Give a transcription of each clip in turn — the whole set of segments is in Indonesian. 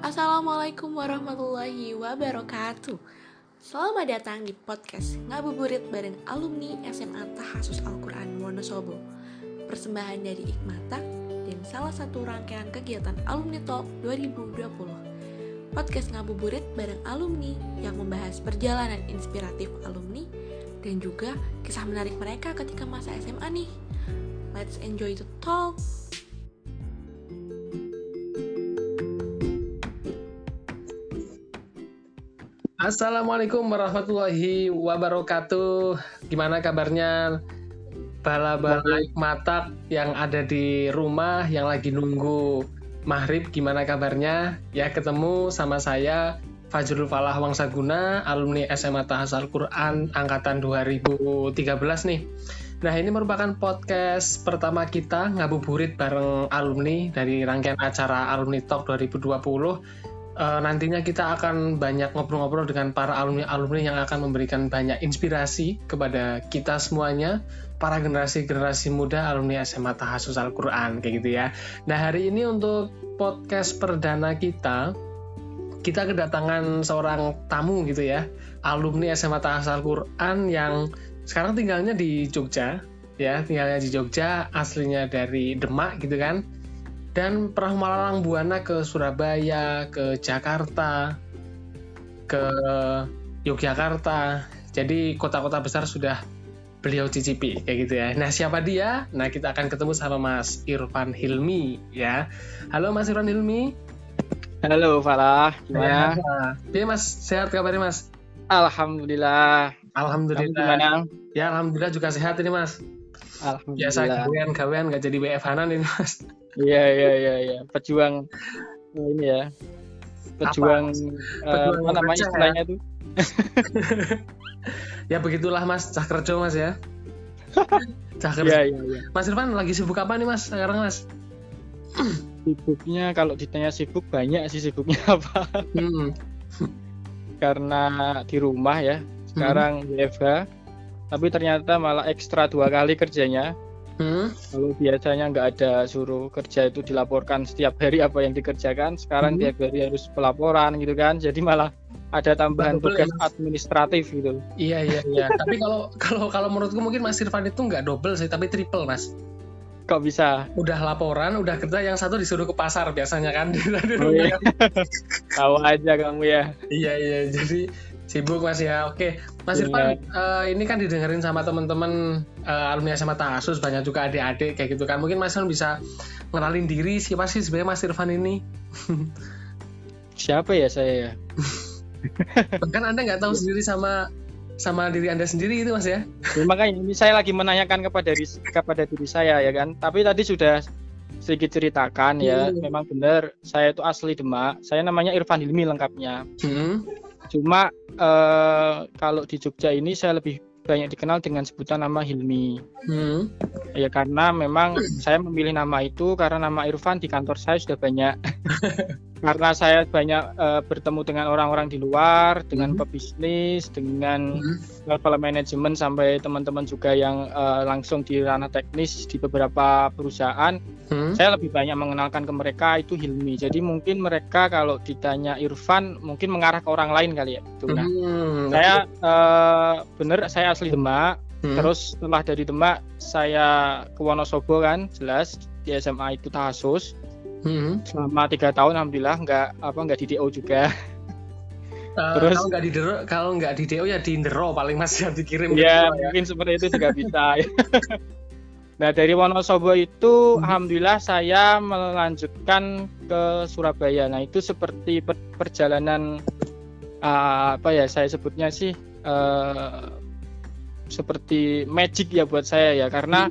Assalamualaikum warahmatullahi wabarakatuh. Selamat datang di podcast Ngabuburit bareng alumni SMA Tahasus Al-Quran Wonosobo. Persembahan dari Ikmatak dan salah satu rangkaian kegiatan Alumni Talk 2020 Podcast Ngabuburit bareng alumni yang membahas perjalanan inspiratif alumni dan juga kisah menarik mereka ketika masa SMA nih. Let's enjoy the talk Assalamualaikum warahmatullahi wabarakatuh. Gimana kabarnya bala-bala matak yang ada di rumah yang lagi nunggu maghrib? Gimana kabarnya? Ya ketemu sama saya Fajrul Falah Wangsaguna, alumni SMA Tahas Al-Quran angkatan 2013 nih. Nah ini merupakan podcast pertama kita ngabuburit bareng alumni dari rangkaian acara Alumni Talk 2020 uh, nantinya kita akan banyak ngobrol-ngobrol dengan para alumni-alumni yang akan memberikan banyak inspirasi kepada kita semuanya, para generasi-generasi muda alumni SMA Tahasus Al-Quran, kayak gitu ya. Nah, hari ini untuk podcast perdana kita, kita kedatangan seorang tamu gitu ya, alumni SMA Tahasus Al-Quran yang sekarang tinggalnya di Jogja, ya, tinggalnya di Jogja, aslinya dari Demak gitu kan dan pernah melalang buana ke Surabaya, ke Jakarta, ke Yogyakarta. Jadi kota-kota besar sudah beliau cicipi kayak gitu ya. Nah siapa dia? Nah kita akan ketemu sama Mas Irfan Hilmi ya. Halo Mas Irfan Hilmi. Halo Farah, gimana? Iya Mas, sehat kabarnya Mas? Alhamdulillah. Alhamdulillah. Gimana? Ya Alhamdulillah juga sehat ini Mas. Alhamdulillah. Biasa gawean-gawean nggak jadi WF Hanan ini Mas. Iya iya iya iya. Pejuang ini ya. Pejuang, Apa, uh, apa namanya istilahnya tuh? ya begitulah Mas, cah kerja Mas ya. Cah kerja. Iya iya iya. Mas Irfan lagi sibuk apa nih Mas sekarang Mas? Sibuknya kalau ditanya sibuk banyak sih sibuknya apa? Hmm. Karena di rumah ya. Sekarang WFH. Tapi ternyata malah ekstra dua kali kerjanya. Hmm. Kalau biasanya nggak ada suruh kerja itu dilaporkan setiap hari apa yang dikerjakan, sekarang Hmm. tiap hari harus pelaporan gitu kan. Jadi malah ada tambahan Double tugas ya, administratif gitu. Iya iya iya. tapi kalau kalau kalau menurutku mungkin Mas Irfan itu nggak double sih, tapi triple Mas. Kok bisa? Udah laporan, udah kerja, yang satu disuruh ke pasar biasanya kan. Oh, iya. Tahu aja kamu ya. iya iya. Jadi sibuk Mas ya. Oke, Mas Iya. Irfan, eh, ini kan didengerin sama teman-teman eh, alumni SMA Tahasus, banyak juga adik-adik kayak gitu kan. Mungkin Mas Irfan bisa ngenalin diri siapa sih sebenarnya Mas Irfan ini? Siapa ya saya ya? Bahkan Anda nggak tahu sendiri sama sama diri Anda sendiri itu Mas ya? Ya, makanya ini saya lagi menanyakan kepada diri, kepada diri saya ya kan. Tapi tadi sudah sedikit ceritakan ya. Hmm. Memang benar saya itu asli Demak. Saya namanya Irfan Hilmi lengkapnya. Hmm. Cuma eh, kalau di Jogja ini saya lebih banyak dikenal dengan sebutan nama Hilmi. Hmm. Ya karena memang saya memilih nama itu karena nama Irfan di kantor saya sudah banyak. karena saya banyak eh, bertemu dengan orang-orang di luar, dengan Hmm. pebisnis, dengan Hmm. level manajemen sampai teman-teman juga yang eh, langsung di ranah teknis di beberapa perusahaan. Hmm. Saya lebih banyak mengenalkan ke mereka itu Hilmi. Jadi mungkin mereka kalau ditanya Irfan mungkin mengarah ke orang lain kali ya. Gitu. Nah, Hmm. saya eh, bener saya asli Demak. Hmm. Terus setelah dari Demak saya ke Wonosobo kan jelas di SMA itu Tahasus Hmm. selama tiga tahun alhamdulillah nggak apa nggak di DO juga. Eh, Terus- kalau nggak di DRO, kalau nggak di DO ya di Ndero paling mas yang dikirim gitu Ya ya. mungkin seperti itu juga bisa. nah dari Wonosobo itu Hmm. alhamdulillah saya melanjutkan ke Surabaya. Nah itu seperti per- perjalanan ah, apa ya saya sebutnya sih eh, seperti magic ya buat saya ya karena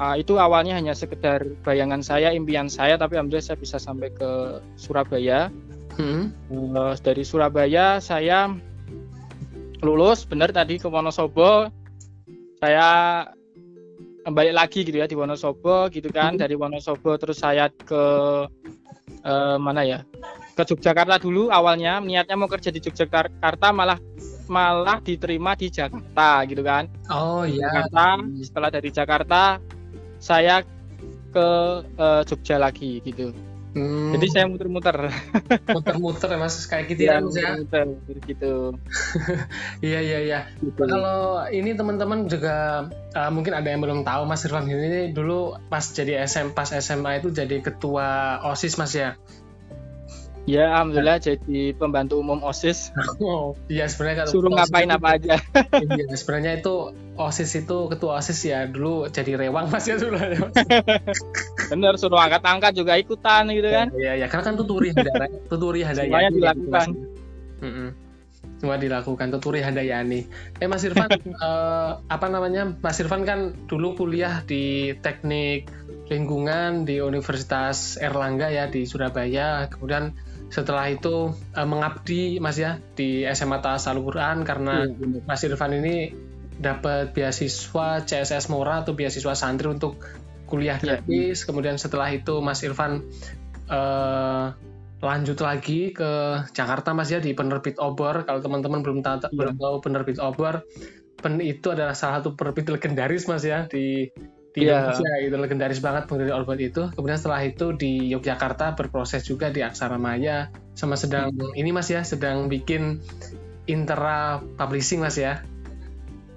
ah, itu awalnya hanya sekedar bayangan saya, impian saya, tapi alhamdulillah saya bisa sampai ke Surabaya. Hmm. Eh, dari Surabaya saya lulus benar tadi ke Wonosobo saya balik lagi gitu ya di Wonosobo gitu kan Hmm. dari Wonosobo terus saya ke eh, mana ya ke Yogyakarta dulu awalnya niatnya mau kerja di Yogyakarta malah malah diterima di Jakarta gitu kan Oh iya. Jakarta setelah dari Jakarta saya ke eh, Jogja lagi gitu Hmm, Jadi saya muter-muter. muter-muter ya mas kayak gitu ya, Iya, Mas, ya. muter-muter gitu. Iya iya iya. Gitu. Kalau ini teman-teman juga uh, mungkin ada yang belum tahu Mas Irfan ini dulu pas jadi SM pas SMA itu jadi ketua OSIS Mas ya. Ya, alhamdulillah jadi pembantu umum OSIS. Oh, iya sebenarnya kalau Suruh ngapain itu- apa aja. Iya, sebenarnya itu OSIS itu ketua OSIS ya dulu jadi rewang Mas ya dulu. Bener, suruh angkat-angkat juga ikutan gitu kan. Iya iya karena kan tuturi hadara, tuturi hadayani. Semuanya gitu, dilakukan. Mas. Mm-mm. Semua dilakukan tuturi hadayani. Eh Mas Irfan, eh, apa namanya? Mas Irfan kan dulu kuliah di teknik lingkungan di Universitas Erlangga ya di Surabaya. Kemudian setelah itu eh, mengabdi Mas ya di SMA Tas Al Quran karena bener. Mas Irfan ini dapat beasiswa CSS Mora atau beasiswa santri untuk kuliah Iya. gratis. Kemudian setelah itu Mas Irfan eh, lanjut lagi ke Jakarta Mas ya di penerbit Obor. Kalau teman-teman belum tahu Iya. belum tahu penerbit Obor, pen itu adalah salah satu penerbit legendaris Mas ya di di Iya. Indonesia itu legendaris banget penerbit Obor itu. Kemudian setelah itu di Yogyakarta berproses juga di Aksara Maya sama sedang ini Mas ya sedang bikin Intera Publishing Mas ya.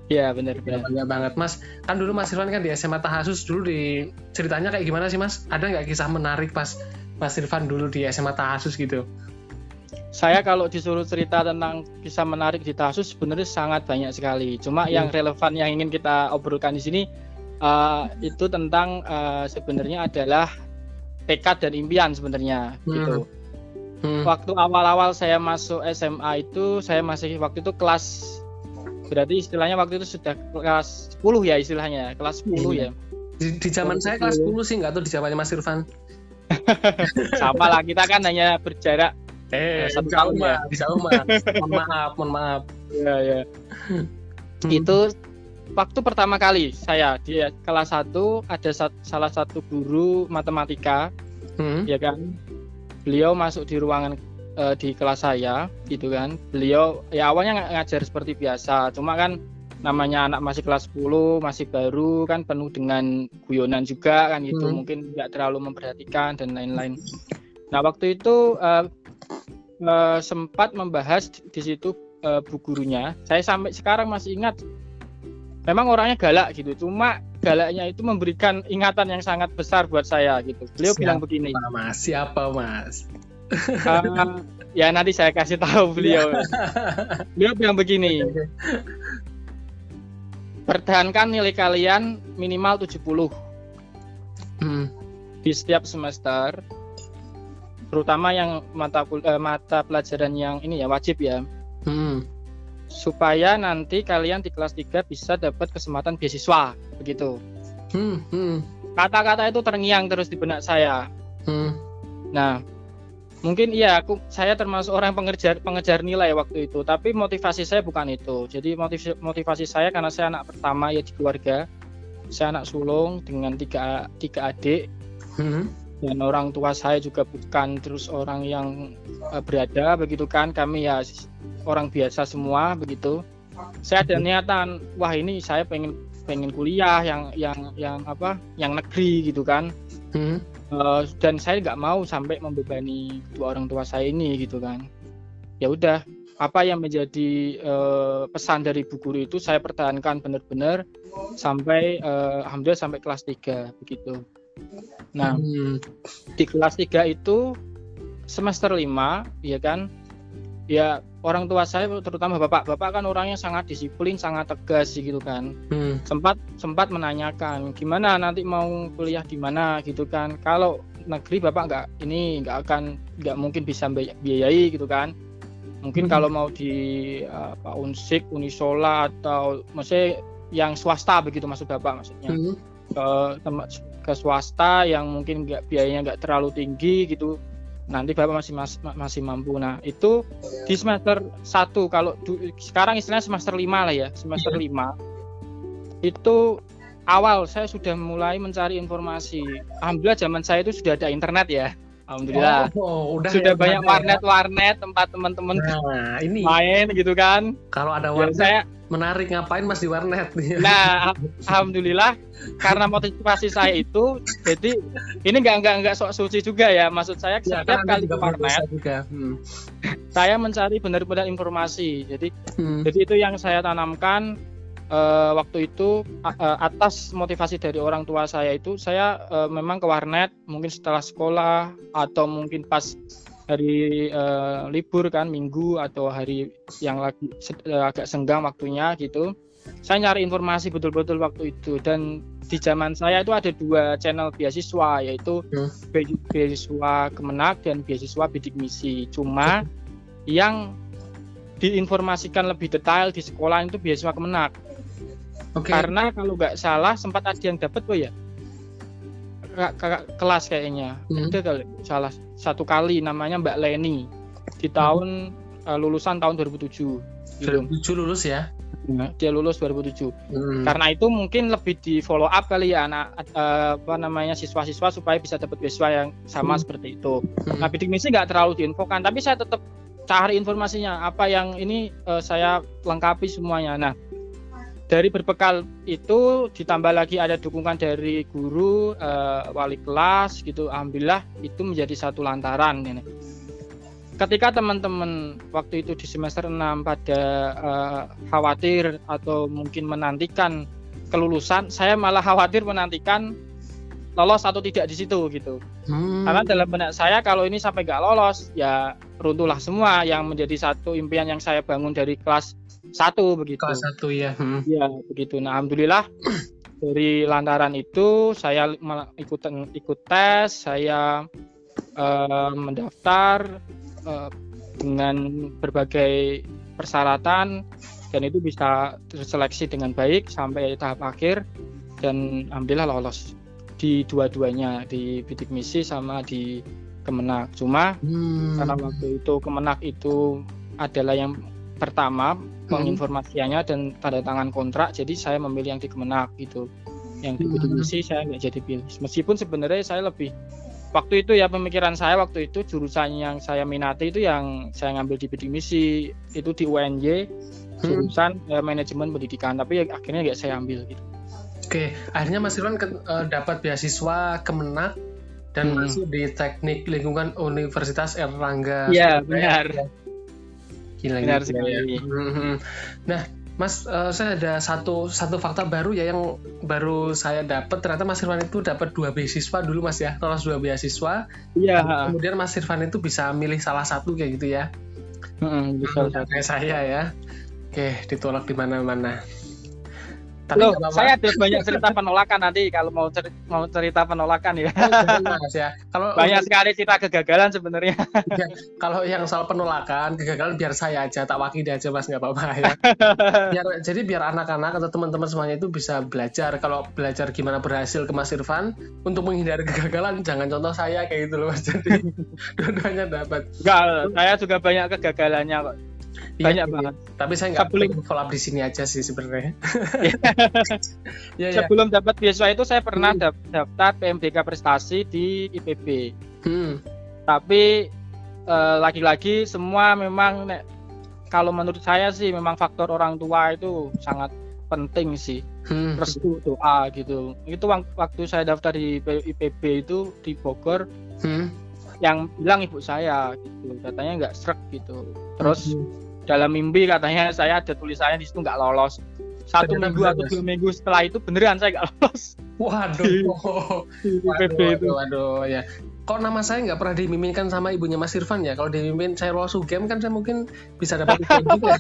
Iya, bener Ya, bener. bangga banget Mas. Kan dulu Mas Irfan kan di SMA Tahasus dulu di ceritanya kayak gimana sih Mas? Ada nggak kisah menarik pas Mas Irfan dulu di SMA Tahasus gitu? Saya kalau disuruh cerita tentang kisah menarik di Tasus sebenarnya sangat banyak sekali. Cuma Iya. yang relevan yang ingin kita obrolkan di sini eh, itu tentang eh, sebenarnya adalah tekad dan impian sebenarnya Hmm. gitu. Hmm. Waktu awal-awal saya masuk SMA itu saya masih waktu itu kelas berarti istilahnya waktu itu sudah kelas 10 ya istilahnya, kelas 10 Iya. ya. Di, di zaman saya kelas 10 sih nggak tahu di zamannya Mas Irfan. Sama lah kita kan hanya berjarak Eh, Eh, satu tahun ya. jauh mah. mohon maaf, mohon maaf. ya ya. Hmm. itu waktu pertama kali saya di kelas 1 ada sat- salah satu guru matematika Hmm. ya kan? Beliau masuk di ruangan eh, di kelas saya gitu kan? Beliau ya awalnya ng- ngajar seperti biasa cuma kan namanya anak masih kelas 10 masih baru kan penuh dengan guyonan juga kan gitu. Hmm. mungkin nggak terlalu memperhatikan dan lain-lain. Nah waktu itu eh, eh, sempat membahas di, di situ eh, bu gurunya. Saya sampai sekarang masih ingat memang orangnya galak gitu cuma galaknya itu memberikan ingatan yang sangat besar buat saya gitu beliau Siapa? bilang begini Mas, siapa Mas? Uh, ya nanti saya kasih tahu beliau. beliau bilang begini. Pertahankan nilai kalian minimal 70 Hmm. di setiap semester. Terutama yang mata eh, mata pelajaran yang ini ya wajib ya. Hmm. Supaya nanti kalian di kelas 3 bisa dapat kesempatan beasiswa begitu. Hmm. Hmm. Kata-kata itu terngiang terus di benak saya. Hmm. Nah, mungkin iya aku saya termasuk orang pengejar pengejar nilai waktu itu, tapi motivasi saya bukan itu. Jadi motivasi motivasi saya karena saya anak pertama ya di keluarga. Saya anak sulung dengan tiga tiga adik Hmm. Dan orang tua saya juga bukan terus orang yang eh, berada begitu kan. Kami ya orang biasa semua begitu. Saya ada niatan, wah ini saya pengen pengen kuliah yang yang yang apa? Yang negeri gitu kan. Hmm. Eh, dan saya nggak mau sampai membebani kedua orang tua saya ini gitu kan ya udah apa yang menjadi eh, pesan dari bu guru itu saya pertahankan benar-benar sampai eh, alhamdulillah sampai kelas 3 begitu nah Hmm. di kelas 3 itu semester 5 ya kan ya orang tua saya terutama bapak bapak kan orangnya sangat disiplin sangat tegas gitu kan Hmm. sempat sempat menanyakan gimana nanti mau kuliah di mana gitu kan kalau negeri bapak nggak ini nggak akan nggak mungkin bisa bi- biayai gitu kan mungkin Hmm. kalau mau di apa unsik unisola atau maksudnya yang swasta begitu maksud bapak maksudnya Hmm. ke tempat ke swasta yang mungkin nggak biayanya nggak terlalu tinggi gitu nanti bapak masih mas- ma- masih mampu. Nah itu di semester 1 kalau du- sekarang istilahnya semester 5 lah ya semester 5 itu awal saya sudah mulai mencari informasi. Alhamdulillah zaman saya itu sudah ada internet ya Alhamdulillah. Oh, udah Sudah ya, banyak ya. warnet-warnet tempat teman-teman Nah, ini main gitu kan. kalau ada Ya, warnet saya menarik ngapain Mas di warnet? Nah, al- alhamdulillah karena motivasi saya itu, jadi ini nggak nggak nggak sok suci juga ya. Maksud saya Ya, setiap kali ke warnet, juga. Hmm. saya mencari benar-benar informasi. Jadi, Hmm. jadi itu yang saya tanamkan eh, waktu itu eh, atas motivasi dari orang tua saya itu, saya eh, memang ke warnet mungkin setelah sekolah atau mungkin pas hari eh, libur kan minggu atau hari yang lagi eh, agak senggang waktunya gitu saya nyari informasi betul-betul waktu itu. Dan di zaman saya itu ada dua channel beasiswa yaitu Hmm. be- beasiswa Kemenak dan beasiswa bidik misi. Cuma yang diinformasikan lebih detail di sekolah itu beasiswa Kemenak Oke. karena kalau nggak salah sempat ada yang dapat oh ya Kakak- kelas kayaknya Hmm. ada kali salah satu kali namanya Mbak Leni di tahun eh, lulusan tahun 2007 gitu. 2007 lulus ya. Nah, dia lulus 2007 Hmm. karena itu mungkin lebih di follow up kali ya anak eh, apa namanya siswa-siswa supaya bisa dapat beasiswa yang sama Hmm. seperti itu Hmm. Nah, bidik misi nggak terlalu diinfokan, tapi saya tetap cari informasinya. Apa yang ini eh, saya lengkapi semuanya. Nah, dari berbekal itu ditambah lagi ada dukungan dari guru, eh, wali kelas gitu. Alhamdulillah itu menjadi satu lantaran ini. Ketika teman-teman waktu itu di semester 6 pada eh, khawatir atau mungkin menantikan kelulusan, saya malah khawatir menantikan lolos atau tidak di situ gitu. Hmm. Karena dalam benak saya kalau ini sampai nggak lolos ya runtuhlah semua yang menjadi satu impian yang saya bangun dari kelas satu begitu. kelas satu ya. Hmm. Ya begitu. Nah alhamdulillah dari lantaran itu saya mel- ikut ikut tes, saya eh, mendaftar eh, dengan berbagai persyaratan dan itu bisa terseleksi dengan baik sampai tahap akhir dan alhamdulillah lolos di dua-duanya di bidik misi sama di Kemenak. Cuma Hmm. karena waktu itu Kemenak itu adalah yang pertama penginformasiannya dan tanda tangan kontrak jadi saya memilih yang di Kemenak gitu yang di bidik Hmm. saya nggak jadi pilih meskipun sebenarnya saya lebih waktu itu ya pemikiran saya waktu itu jurusan yang saya minati itu yang saya ngambil di bidik misi itu di UNY Hmm. jurusan eh, manajemen pendidikan tapi ya akhirnya nggak saya ambil gitu Oke, akhirnya Mas Irwan ke- eh, dapat beasiswa Kemenak dan Hmm. masuk di Teknik Lingkungan Universitas Erlangga. Iya benar Gila, benar gila, sekali. ya. Mhm. Nah, Mas, eh, saya ada satu satu fakta baru ya yang baru saya dapat. Ternyata Mas Irwan itu dapat dua beasiswa dulu Mas ya, lolos dua beasiswa. iya Kemudian Mas Irwan itu bisa milih salah satu kayak gitu ya. mm, bisa bisa. Kayak saya ya. Oke, ditolak di mana-mana. Tapi Loh, saya ada banyak cerita penolakan nanti kalau mau ceri- mau cerita penolakan ya. Oh, jangan, Mas ya. Kalau Banyak sekali cerita kegagalan sebenarnya. kalau yang soal penolakan, kegagalan biar saya aja, tak wakili aja Mas nggak apa-apa ya. biar jadi biar anak-anak atau teman-teman semuanya itu bisa belajar. Kalau belajar gimana berhasil ke Mas Irfan untuk menghindari kegagalan, jangan contoh saya kayak gitu loh Mas. Jadi dua-duanya dapat. Enggak, saya juga banyak kegagalannya kok. Iya, Banyak iya. banget. Tapi saya nggak Sebelum- collab di sini aja sih sebenarnya. ya ya. Sebelum dapat beasiswa itu saya pernah Hmm. daftar PMDK prestasi di IPB. Hmm. Tapi eh, lagi-lagi semua memang nek, kalau menurut saya sih memang faktor orang tua itu sangat penting sih. Hmm. Restu doa gitu. Itu wak- waktu saya daftar di IPB itu di Bogor Hmm. Yang bilang ibu saya gitu. Katanya nggak srek gitu. Terus Hmm. dalam mimpi katanya saya ada tulisannya di situ nggak lolos satu Ternyata minggu atau dua minggu setelah itu beneran saya nggak lolos Waduh. di Waduh, waduh, waduh, ya. Kok nama saya nggak pernah dimimpinkan sama ibunya Mas Irfan ya? Kalau dimimpin saya lolos UGM kan saya mungkin bisa dapat juga.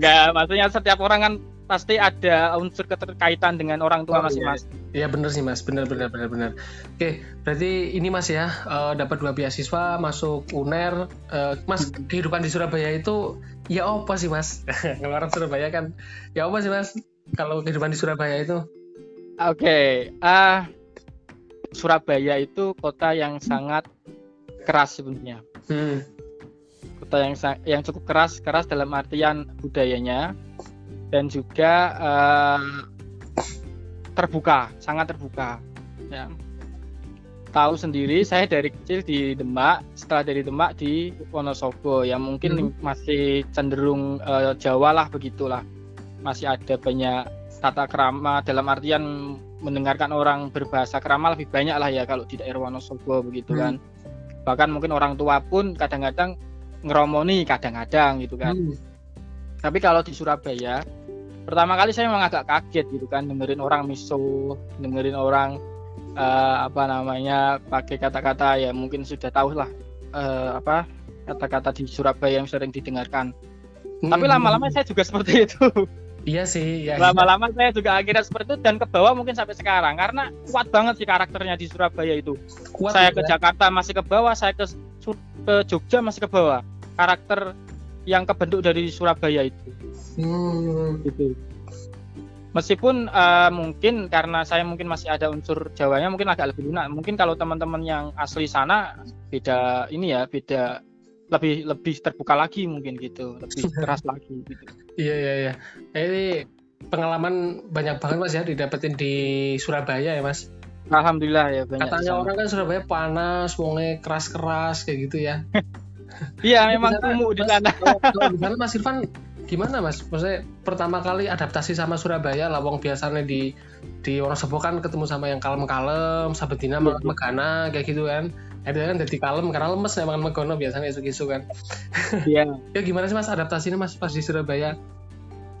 nggak maksudnya setiap orang kan pasti ada unsur keterkaitan dengan orang tua Oh, masing-masing Iya bener sih Mas, bener bener bener bener. Oke, berarti ini Mas ya eh, dapat dua beasiswa masuk UNER. Eh, mas kehidupan di Surabaya itu ya apa sih Mas? Kalau orang Surabaya kan ya apa sih Mas? Kalau kehidupan di Surabaya itu? oke ah Surabaya itu kota yang sangat keras sebenarnya Hmm. kota yang yang cukup keras keras dalam artian budayanya dan juga eh, terbuka sangat terbuka ya tahu sendiri saya dari kecil di Demak setelah dari Demak di Wonosobo yang mungkin Hmm. masih cenderung eh, Jawa lah begitulah masih ada banyak tata krama dalam artian mendengarkan orang berbahasa krama lebih banyak lah ya kalau di daerah Wonosobo begitu Hmm. kan bahkan mungkin orang tua pun kadang-kadang ngeromoni kadang-kadang gitu kan Hmm. tapi kalau di Surabaya pertama kali saya memang agak kaget gitu kan dengerin orang miso dengerin orang eh, apa namanya pakai kata-kata ya mungkin sudah tahu lah eh, apa kata-kata di Surabaya yang sering didengarkan tapi Hmm. lama-lama saya juga seperti itu Iya sih, ya. lama-lama saya juga akhirnya seperti itu dan ke bawah mungkin sampai sekarang karena kuat banget sih karakternya di Surabaya itu Kuat saya ya. ke Jakarta masih ke bawah saya ke ke Jogja masih ke bawah karakter yang kebentuk dari Surabaya itu Hmm. gitu. Meskipun eh, mungkin karena saya mungkin masih ada unsur Jawanya mungkin agak lebih lunak. Mungkin kalau teman-teman yang asli sana beda ini ya, beda lebih lebih terbuka lagi mungkin gitu, lebih keras lagi gitu. Iya iya iya. Ini pengalaman banyak banget mas ya didapetin di Surabaya ya mas. Alhamdulillah ya banyak. Katanya sana. orang kan Surabaya panas, wongnya keras-keras kayak gitu ya. Iya memang kumuh di sana. Kalau di sana Mas Irfan gimana mas? Maksudnya pertama kali adaptasi sama Surabaya lah, wong biasanya di di Wonosobo kan ketemu sama yang kalem-kalem, sabetina Iya, makan iya. megana kayak gitu kan. Ada kan jadi kalem karena lemes ya makan megono biasanya isu-isu kan. Iya. Ya gimana sih mas adaptasinya mas pas di Surabaya?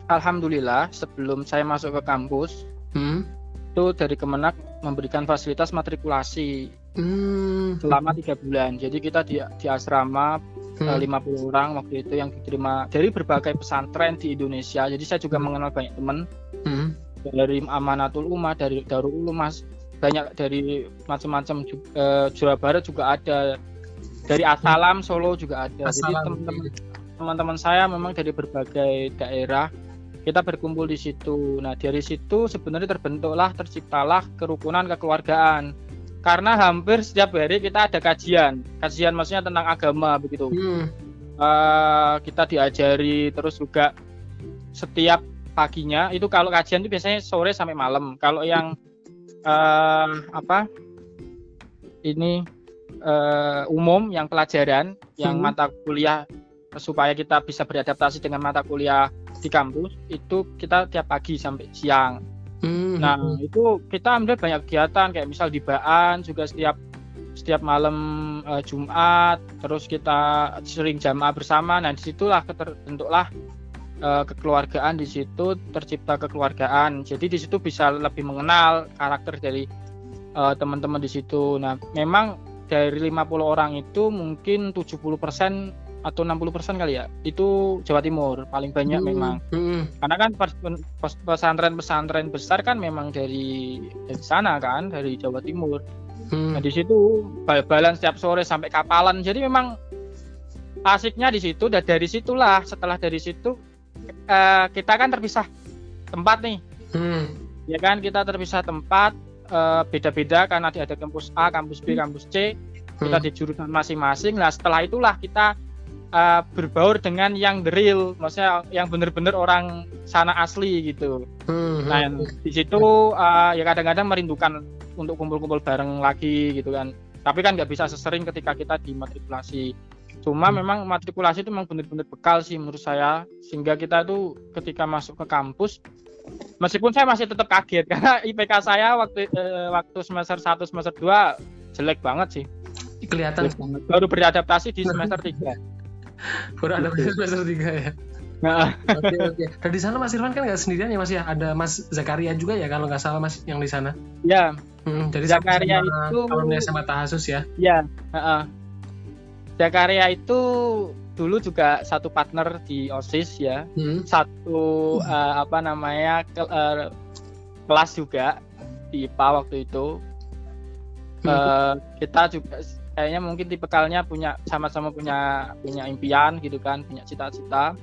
Alhamdulillah sebelum saya masuk ke kampus Hmm. itu dari Kemenak memberikan fasilitas matrikulasi Hmm. selama tiga bulan. Jadi kita di di asrama Hmm. eh, 50 orang waktu itu yang diterima dari berbagai pesantren di Indonesia. Jadi saya juga mengenal banyak teman Hmm. dari Amanatul Ummah, dari Darul Ulum, Mas. Banyak dari macam-macam eh, Jawa Barat juga ada. Dari Asalam Solo juga ada. Jadi Asalam. teman-teman teman-teman saya memang dari berbagai daerah kita berkumpul di situ. Nah, dari situ sebenarnya terbentuklah, terciptalah kerukunan kekeluargaan. Karena hampir setiap hari kita ada kajian. Kajian maksudnya tentang agama begitu. Hmm. Eh, kita diajari terus juga setiap paginya itu kalau kajian itu biasanya sore sampai malam. Kalau yang eh, apa ini eh, umum yang pelajaran yang Hmm. mata kuliah supaya kita bisa beradaptasi dengan mata kuliah di kampus itu kita tiap pagi sampai siang. Hmm. Nah, itu kita ambil banyak kegiatan kayak misal di Baan juga setiap setiap malam eh, Jumat, terus kita sering jamaah bersama. Nah, di situlah terbentuklah eh, kekeluargaan di situ tercipta kekeluargaan. Jadi di situ bisa lebih mengenal karakter dari eh, teman-teman di situ. Nah, memang dari 50 orang itu mungkin 70% atau 60% kali ya itu Jawa Timur paling banyak Hmm. memang Hmm. karena kan pes- pes- pesantren-pesantren besar kan memang dari dari sana kan dari Jawa Timur Hmm. nah di situ bal-balan setiap sore sampai kapalan jadi memang asiknya di situ dan dari situlah setelah dari situ eh, kita kan terpisah tempat nih Hmm. ya kan kita terpisah tempat eh, beda-beda karena ada kampus A kampus B kampus C kita Hmm. di jurusan masing-masing nah setelah itulah kita eh, berbaur dengan yang the real maksudnya yang benar-benar orang sana asli gitu Hmm. Nah, di situ uh, ya kadang-kadang merindukan untuk kumpul-kumpul bareng lagi gitu kan. Tapi kan nggak bisa sesering ketika kita dimatrikulasi. Cuma Hmm. memang matrikulasi itu memang benar-benar bekal sih menurut saya sehingga kita tuh ketika masuk ke kampus meskipun saya masih tetap kaget karena IPK saya waktu eh, waktu semester 1 semester 2 jelek banget sih. kelihatan Jelek banget. Baru beradaptasi di semester 3. Baru ada semester tiga ya. Nah, Oke oke. Dan di sana Mas Irfan kan nggak sendirian ya Mas ya, ada Mas Zakaria juga ya kalau nggak salah Mas yang di sana. ya, Hmm, jadi Zakaria itu- alumni SMA Tahasus ya. ya, heeh. Zakaria itu dulu juga satu partner di OSIS ya. Hmm. satu eh, apa namanya ke- eh, kelas juga di IPA waktu itu Hmm. Eh, kita juga kayaknya mungkin tipikalnya punya sama-sama punya punya impian gitu kan punya cita-cita.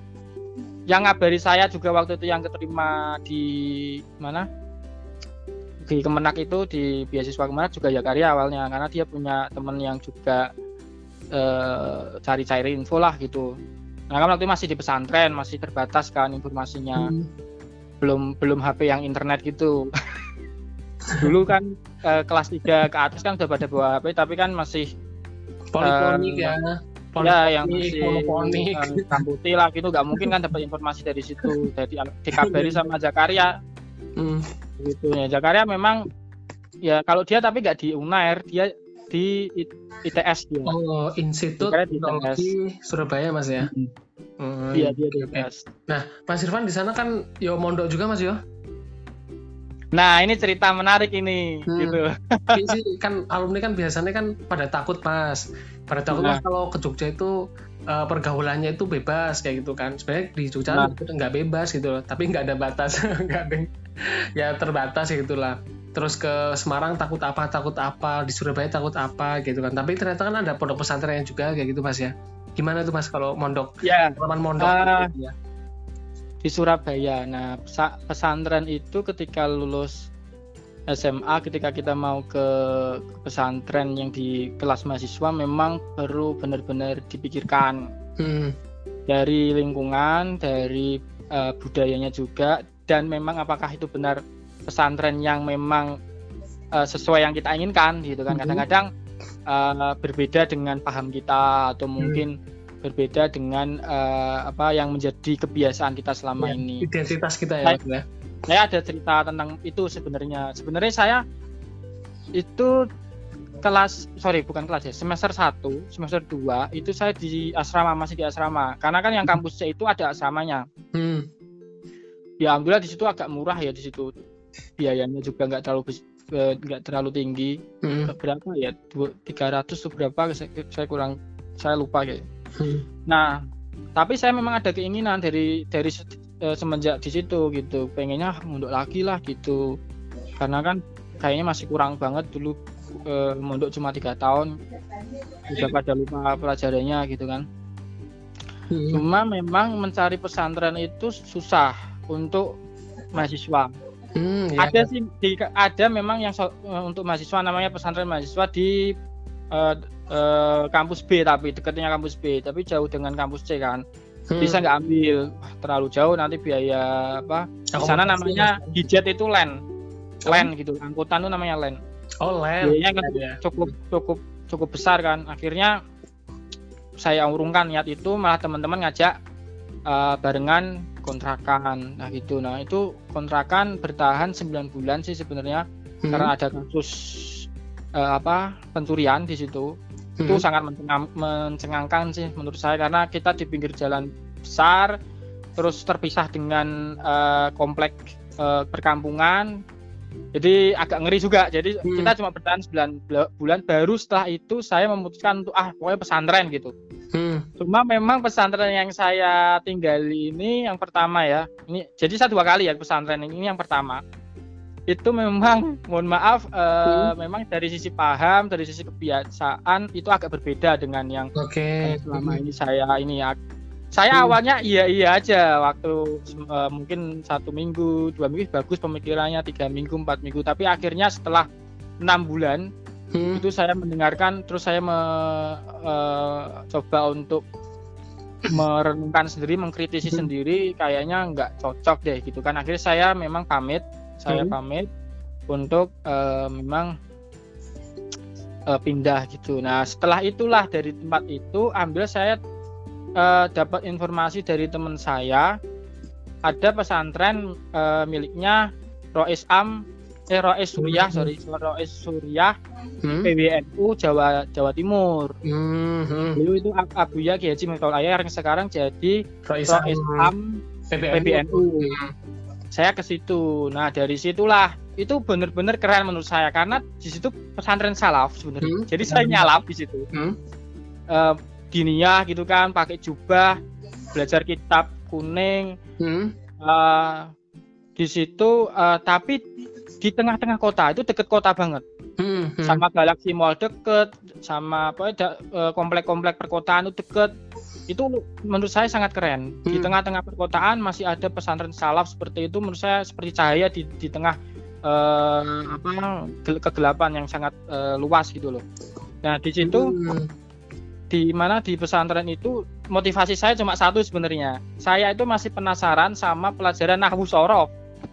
Yang ngabari saya juga waktu itu yang keterima di mana? Di Kemenak itu di beasiswa Kemenak juga ya karya awalnya. Karena dia punya temen yang juga eh, cari-cari info lah gitu. Nah kan waktu itu masih di pesantren, masih terbatas kan informasinya, Hmm. belum belum HP yang internet gitu. dulu kan uh, kelas 3 ke atas kan udah pada bawa HP tapi kan masih poliponik uh, ya. Poliponik, ya yang masih poliponik. Uh, putih lah gitu. Nggak mungkin kan dapat informasi dari situ. Jadi dikabari sama Jakaria hmm. gitu ya. Jakaria memang ya kalau dia tapi nggak di Unair dia di ITS dia. Oh Institut Teknologi Surabaya mas ya? Hmm. Hmm, iya dia di ITS nah Mas Irfan di sana kan yo mondok juga mas yo Nah ini cerita menarik ini, hmm. gitu. sih kan alumni kan biasanya kan pada takut mas, pada takut nah. mas kalau ke Jogja itu uh, pergaulannya itu bebas kayak gitu kan. Sebenarnya di Jogja nah. itu nggak bebas gitu loh, tapi nggak ada batas, nggak ada ya terbatas ya gitulah. Terus ke Semarang takut apa, takut apa, di Surabaya takut apa gitu kan. Tapi ternyata kan ada pondok pesantren yang juga kayak gitu mas ya. Gimana tuh mas kalau mondok? Ya. Pengalaman mondok. Uh, gitu, ya di Surabaya. Nah, pesantren itu ketika lulus SMA, ketika kita mau ke pesantren yang di kelas mahasiswa, memang perlu benar-benar dipikirkan hmm. dari lingkungan, dari uh, budayanya juga, dan memang apakah itu benar pesantren yang memang uh, sesuai yang kita inginkan, gitu kan? Hmm. Kadang-kadang uh, berbeda dengan paham kita atau mungkin hmm berbeda dengan uh, apa yang menjadi kebiasaan kita selama ya, ini. Identitas kita ya. Saya, saya ada cerita tentang itu sebenarnya. Sebenarnya saya itu kelas sorry bukan kelas ya semester 1 semester 2 itu saya di asrama masih di asrama karena kan yang kampus C itu ada asramanya hmm. ya alhamdulillah di situ agak murah ya di situ biayanya juga nggak terlalu eh, nggak terlalu tinggi hmm. berapa ya 300 atau berapa saya, saya kurang saya lupa kayak Nah, tapi saya memang ada keinginan dari dari e, semenjak di situ gitu, pengennya mondok lagi lah gitu. Karena kan kayaknya masih kurang banget dulu e, mondok cuma tiga tahun, sudah pada lupa pelajarannya gitu kan. Hmm. Cuma memang mencari pesantren itu susah untuk mahasiswa. Hmm, ya. Ada sih, di, ada memang yang so, untuk mahasiswa namanya pesantren mahasiswa di uh, uh, kampus B tapi dekatnya kampus B tapi jauh dengan kampus C kan. Hmm. bisa nggak ambil? Terlalu jauh nanti biaya apa? Di sana namanya hijat itu len len gitu angkutan itu namanya len oh len biayanya kan ya. cukup cukup cukup besar kan. Akhirnya saya urungkan niat itu malah teman-teman ngajak uh, barengan kontrakan. Nah gitu. Nah itu kontrakan bertahan 9 bulan sih sebenarnya hmm. karena ada kasus uh, apa pencurian di situ hmm. itu sangat mencengang, mencengangkan sih menurut saya karena kita di pinggir jalan besar terus terpisah dengan uh, komplek uh, perkampungan jadi agak ngeri juga jadi hmm. kita cuma bertahan 9 bulan baru setelah itu saya memutuskan untuk ah pokoknya pesantren gitu hmm. cuma memang pesantren yang saya tinggali ini yang pertama ya ini jadi saya dua kali ya pesantren ini yang pertama itu memang mohon maaf uh, hmm. memang dari sisi paham dari sisi kebiasaan itu agak berbeda dengan yang okay. selama ini saya ini ya saya hmm. awalnya iya iya aja waktu uh, mungkin satu minggu dua minggu bagus pemikirannya tiga minggu empat minggu tapi akhirnya setelah enam bulan hmm. itu saya mendengarkan terus saya me, uh, coba untuk merenungkan sendiri mengkritisi hmm. sendiri kayaknya nggak cocok deh gitu kan akhirnya saya memang pamit saya hmm. pamit untuk uh, memang uh, pindah gitu. Nah setelah itulah dari tempat itu ambil saya uh, dapat informasi dari teman saya ada pesantren uh, miliknya Rois Am eh Rois Suriah hmm. sorry Rois Suriah hmm. PWNU Jawa Jawa Timur. Hmm. hmm. Beliau itu Abuya Kiai Haji Ayah yang sekarang jadi Rois Am PBNU. PBNU. Hmm saya ke situ. Nah dari situlah itu benar-benar keren menurut saya karena di situ pesantren salaf sebenarnya. Hmm. Jadi saya nyalaf di situ. Hmm. Uh, diniyah gitu kan, pakai jubah, belajar kitab kuning. Hmm. Uh, di situ uh, tapi di tengah-tengah kota itu deket kota banget. Hmm, hmm. Sama Galaxy Mall deket, sama apa komplek-komplek perkotaan itu deket itu menurut saya sangat keren hmm. di tengah-tengah perkotaan masih ada pesantren salaf seperti itu menurut saya seperti cahaya di di tengah uh, apa kegelapan yang sangat uh, luas gitu loh nah di situ hmm. di mana di pesantren itu motivasi saya cuma satu sebenarnya saya itu masih penasaran sama pelajaran nahwu sorof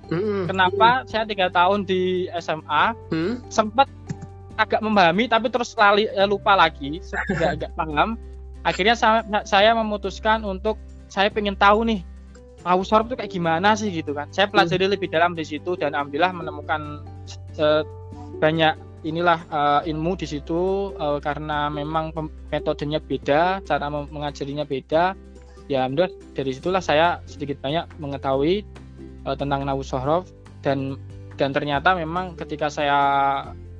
Hmm. kenapa saya tiga tahun di SMA Hmm. sempat agak memahami tapi terus lali eh, lupa lagi nggak nggak paham akhirnya saya, saya memutuskan untuk saya pengen tahu nih tahu sorb itu kayak gimana sih gitu kan. Saya pelajari lebih dalam di situ dan alhamdulillah menemukan eh, banyak inilah eh, ilmu di situ eh, karena memang metodenya beda cara mengajarinya beda. Ya alhamdulillah dari situlah saya sedikit banyak mengetahui eh, tentang sorof dan dan ternyata memang ketika saya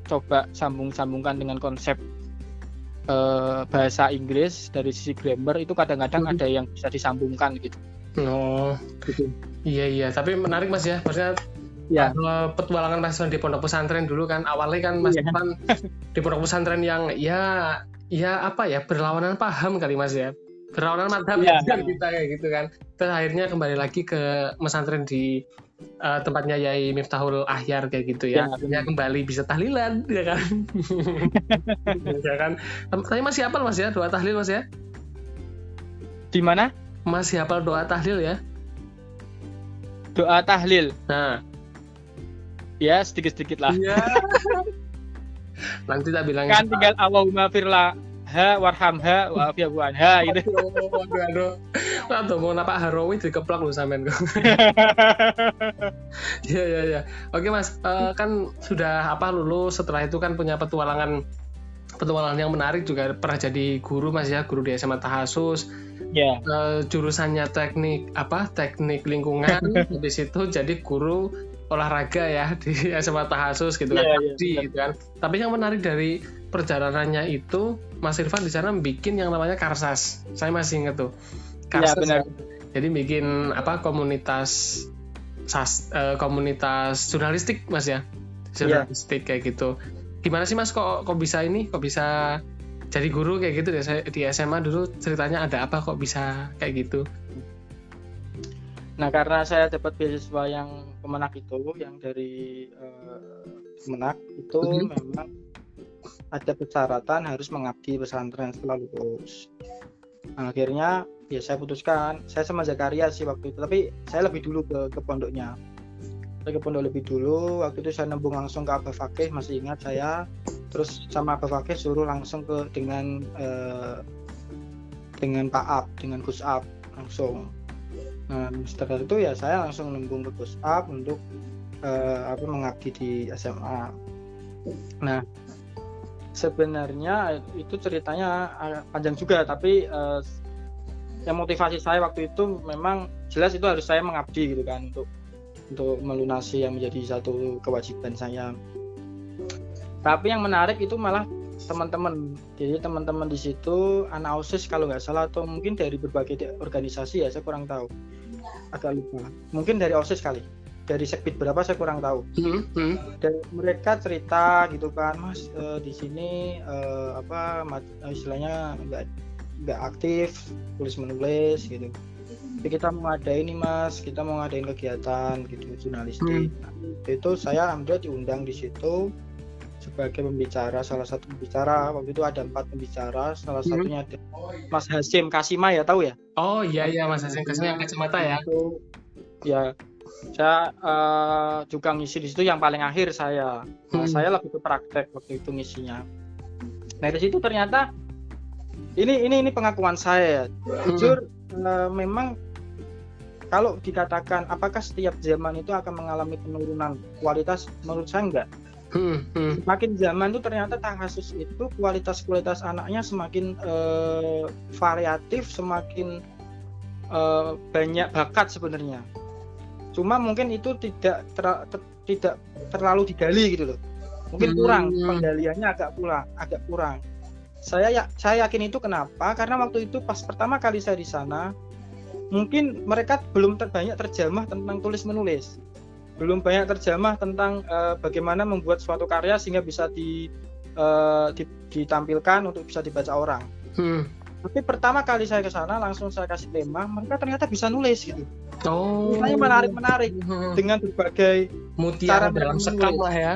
coba sambung-sambungkan dengan konsep eh, bahasa Inggris dari sisi grammar itu kadang-kadang Mhm. ada yang bisa disambungkan gitu. Oh, Gitu. iya iya. Tapi menarik mas ya. Maksudnya Ya. petualangan Mas di pondok pesantren dulu kan awalnya kan Mas. Ivan di pondok pesantren yang ya ya apa ya berlawanan paham kali Mas ya. Berlawanan madhab Iya. ya kita kayak gitu kan. Terus akhirnya kembali lagi ke pesantren di eh, tempatnya Yai Miftahul Ahyar kayak gitu ya. Ya, Akhirnya kembali bisa tahlilan ya kan. ya kan. Tapi masih hafal Mas ya doa tahlil Mas ya? Di mana? Masih hafal doa tahlil ya? Doa tahlil. Nah, Ya, sedikit-sedikit lah. Iya. Nanti tak bilang Kan tinggal Allahumma firla ha warhamha wa afiyahu anha gitu. Aduh, aduh, aduh. Mau napa Harawi dikeplak lu sampean kok. Iya, iya, iya. Oke, Mas. Eh, kan sudah apa lulus setelah itu kan punya petualangan petualangan yang menarik juga pernah jadi guru Mas ya, guru di SMA Tahasus. Ya. Eh, jurusannya teknik apa? Teknik lingkungan. Habis itu jadi guru olahraga ya di SMA Tahasus gitu kan. Iya, iya, Di, benar. gitu kan. Tapi yang menarik dari perjalanannya itu Mas Irfan di sana bikin yang namanya Karsas. Saya masih ingat tuh. Ya, Karsas. benar. Jadi bikin apa komunitas sas, eh, komunitas jurnalistik Mas ya. Iya. Jurnalistik kayak gitu. Gimana sih Mas kok kok bisa ini? Kok bisa jadi guru kayak gitu di SMA dulu ceritanya ada apa kok bisa kayak gitu Nah, karena saya dapat beasiswa yang Kemenak itu, yang dari eh, Kemenak itu Mhm. memang ada persyaratan harus mengabdi pesantren setelah lulus. Nah, akhirnya ya saya putuskan, saya sama Zakaria sih waktu itu, tapi saya lebih dulu ke, ke pondoknya. Saya ke pondok lebih dulu, waktu itu saya nembung langsung ke Abah Fakih, masih ingat saya. Terus sama Abah Fakih suruh langsung ke dengan eh, dengan Pak Ab, dengan Gus Ab langsung. Nah, setelah itu ya saya langsung nembung ke Gus Up untuk eh, apa mengabdi di SMA. Nah, sebenarnya itu ceritanya agak panjang juga, tapi eh, yang motivasi saya waktu itu memang jelas itu harus saya mengabdi gitu kan untuk untuk melunasi yang menjadi satu kewajiban saya. Tapi yang menarik itu malah teman-teman. Jadi teman-teman di situ anak OSIS kalau nggak salah atau mungkin dari berbagai organisasi ya saya kurang tahu. Agak lupa. Mungkin dari OSIS kali. Dari sekbid berapa saya kurang tahu. Hmm, hmm. Dan mereka cerita gitu kan, Mas eh, di sini eh, apa eh, istilahnya nggak nggak aktif tulis menulis gitu. Jadi kita mau ngadain nih Mas, kita mau ngadain kegiatan gitu jurnalistik. Nah, itu saya alhamdulillah diundang di situ sebagai pembicara salah satu pembicara. Waktu itu ada empat pembicara salah Hmm. satunya ada Mas Hasim Kasima ya tahu ya? Oh iya iya Mas Hasim Kasih yang kacamata ya. itu ya saya eh, juga ngisi di situ yang paling akhir saya. Nah, Hmm. saya lebih ke praktek waktu itu ngisinya. Nah dari situ ternyata ini ini ini pengakuan saya ya. Jujur eh, memang kalau dikatakan apakah setiap zaman itu akan mengalami penurunan kualitas? Menurut saya enggak Hmm, hmm. semakin zaman tuh ternyata kasus itu kualitas kualitas anaknya semakin eh, variatif semakin eh, banyak bakat sebenarnya. Cuma mungkin itu tidak ter- ter- tidak terlalu digali gitu loh. Mungkin Hmm. kurang penggaliannya agak kurang agak kurang. Saya ya saya yakin itu kenapa? Karena waktu itu pas pertama kali saya di sana mungkin mereka belum ter- banyak terjamah tentang tulis menulis belum banyak terjamah tentang eh, bagaimana membuat suatu karya sehingga bisa di, eh, di- ditampilkan untuk bisa dibaca orang. Hmm. Tapi pertama kali saya ke sana langsung saya kasih tema, mereka ternyata bisa nulis gitu. Oh. Misalnya menarik-menarik Hmm. dengan berbagai Mutiara cara dalam sekam lah ya.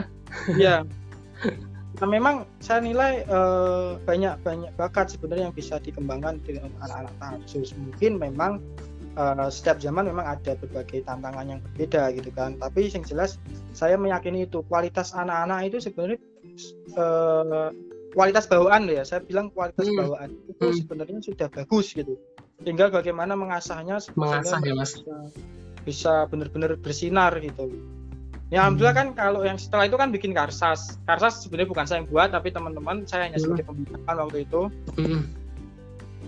ya. Nah, memang saya nilai eh, banyak banyak bakat sebenarnya yang bisa dikembangkan dengan anak-anak tahapsus. Mungkin memang uh, setiap zaman memang ada berbagai tantangan yang berbeda gitu kan tapi yang jelas saya meyakini itu kualitas anak-anak itu sebenarnya uh, kualitas bawaan ya saya bilang kualitas hmm. bawaan itu hmm. sebenarnya sudah bagus gitu tinggal bagaimana mengasahnya mengasah ya mas bisa, benar-benar bersinar gitu Ya alhamdulillah kan kalau yang setelah itu kan bikin karsas. Karsas sebenarnya bukan saya yang buat tapi teman-teman saya hanya sebagai pembina waktu itu. Hmm.